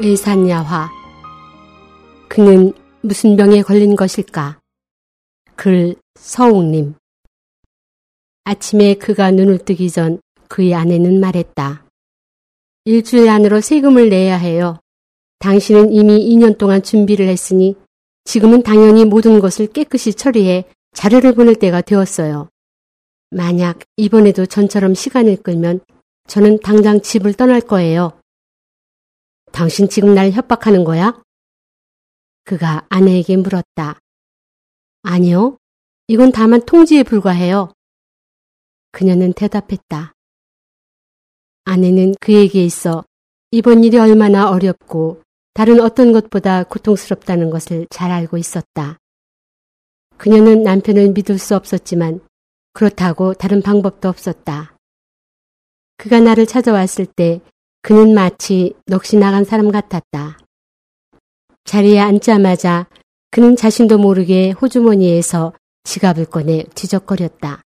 의산야화 그는 무슨 병에 걸린 것일까? 글 서옥님 아침에 그가 눈을 뜨기 전 그의 아내는 말했다. 일주일 안으로 세금을 내야 해요. 당신은 이미 2년 동안 준비를 했으니 지금은 당연히 모든 것을 깨끗이 처리해 자료를 보낼 때가 되었어요. 만약 이번에도 전처럼 시간을 끌면 저는 당장 집을 떠날 거예요. 당신 지금 날 협박하는 거야? 그가 아내에게 물었다. 아니요. 이건 다만 통지에 불과해요. 그녀는 대답했다. 아내는 그에게 있어 이번 일이 얼마나 어렵고 다른 어떤 것보다 고통스럽다는 것을 잘 알고 있었다. 그녀는 남편을 믿을 수 없었지만 그렇다고 다른 방법도 없었다. 그가 나를 찾아왔을 때 그는 마치 넋이 나간 사람 같았다. 자리에 앉자마자 그는 자신도 모르게 호주머니에서 지갑을 꺼내 뒤적거렸다.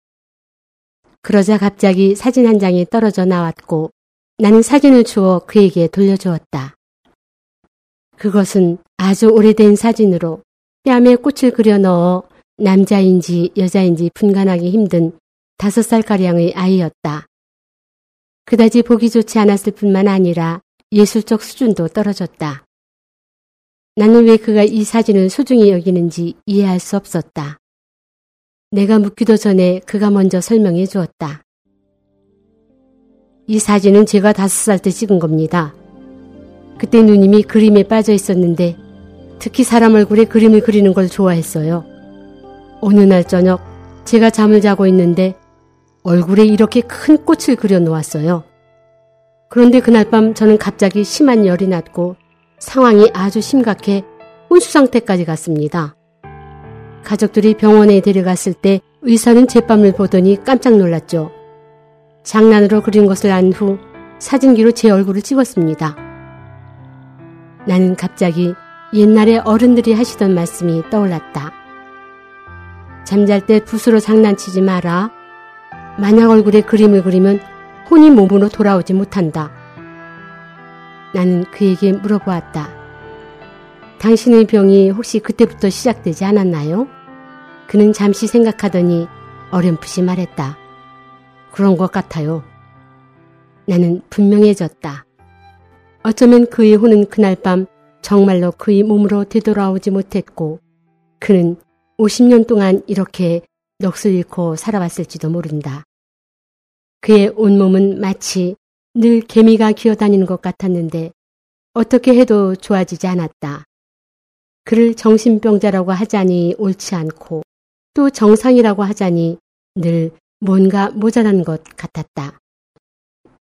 그러자 갑자기 사진 한 장이 떨어져 나왔고 나는 사진을 주어 그에게 돌려주었다. 그것은 아주 오래된 사진으로 뺨에 꽃을 그려 넣어 남자인지 여자인지 분간하기 힘든 다섯 살가량의 아이였다. 그다지 보기 좋지 않았을 뿐만 아니라 예술적 수준도 떨어졌다. 나는 왜 그가 이 사진을 소중히 여기는지 이해할 수 없었다. 내가 묻기도 전에 그가 먼저 설명해 주었다. 이 사진은 제가 다섯 살 때 찍은 겁니다. 그때 누님이 그림에 빠져 있었는데 특히 사람 얼굴에 그림을 그리는 걸 좋아했어요. 어느 날 저녁 제가 잠을 자고 있는데 얼굴에 이렇게 큰 꽃을 그려 놓았어요. 그런데 그날 밤 저는 갑자기 심한 열이 났고 상황이 아주 심각해 혼수 상태까지 갔습니다. 가족들이 병원에 데려갔을 때 의사는 제 뺨을 보더니 깜짝 놀랐죠. 장난으로 그린 것을 안 후 사진기로 제 얼굴을 찍었습니다. 나는 갑자기 옛날에 어른들이 하시던 말씀이 떠올랐다. 잠잘 때 붓으로 장난치지 마라. 만약 얼굴에 그림을 그리면 혼이 몸으로 돌아오지 못한다. 나는 그에게 물어보았다. 당신의 병이 혹시 그때부터 시작되지 않았나요? 그는 잠시 생각하더니 어렴풋이 말했다. 그런 것 같아요. 나는 분명해졌다. 어쩌면 그의 혼은 그날 밤 정말로 그의 몸으로 되돌아오지 못했고 그는 50년 동안 이렇게 넋을 잃고 살아왔을지도 모른다. 그의 온몸은 마치 늘 개미가 기어다니는 것 같았는데 어떻게 해도 좋아지지 않았다. 그를 정신병자라고 하자니 옳지 않고 또 정상이라고 하자니 늘 뭔가 모자란 것 같았다.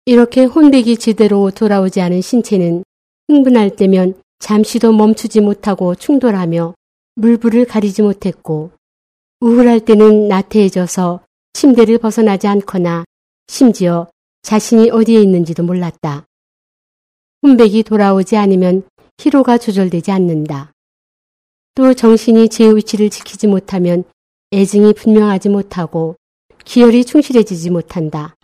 이렇게 혼백이 제대로 돌아오지 않은 신체는 흥분할 때면 잠시도 멈추지 못하고 충돌하며 물불을 가리지 못했고 우울할 때는 나태해져서 침대를 벗어나지 않거나 심지어 자신이 어디에 있는지도 몰랐다. 혼백이 돌아오지 않으면 피로가 조절되지 않는다. 또 정신이 제 위치를 지키지 못하면 애증이 분명하지 못하고 기혈이 충실해지지 못한다.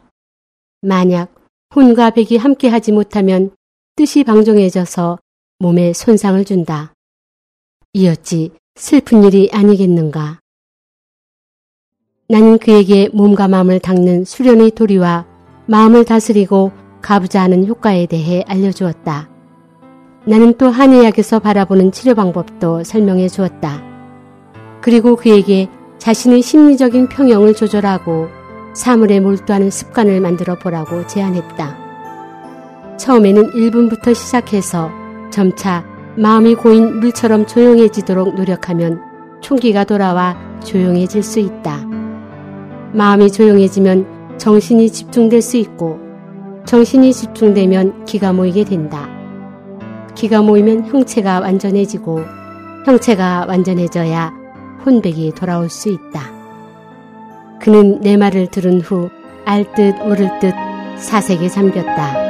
만약 혼과 백이 함께하지 못하면 뜻이 방종해져서 몸에 손상을 준다. 이었지 슬픈 일이 아니겠는가. 나는 그에게 몸과 마음을 닦는 수련의 도리와 마음을 다스리고 가부자 하는 효과에 대해 알려주었다. 나는 또 한의학에서 바라보는 치료 방법도 설명해 주었다. 그리고 그에게 자신의 심리적인 평형을 조절하고 사물에 몰두하는 습관을 만들어 보라고 제안했다. 처음에는 1분부터 시작해서 점차 마음이 고인 물처럼 조용해지도록 노력하면 총기가 돌아와 조용해질 수 있다. 마음이 조용해지면 정신이 집중될 수 있고 정신이 집중되면 기가 모이게 된다. 기가 모이면 형체가 완전해지고 형체가 완전해져야 혼백이 돌아올 수 있다. 그는 내 말을 들은 후 알 듯 모를 듯 사색에 잠겼다.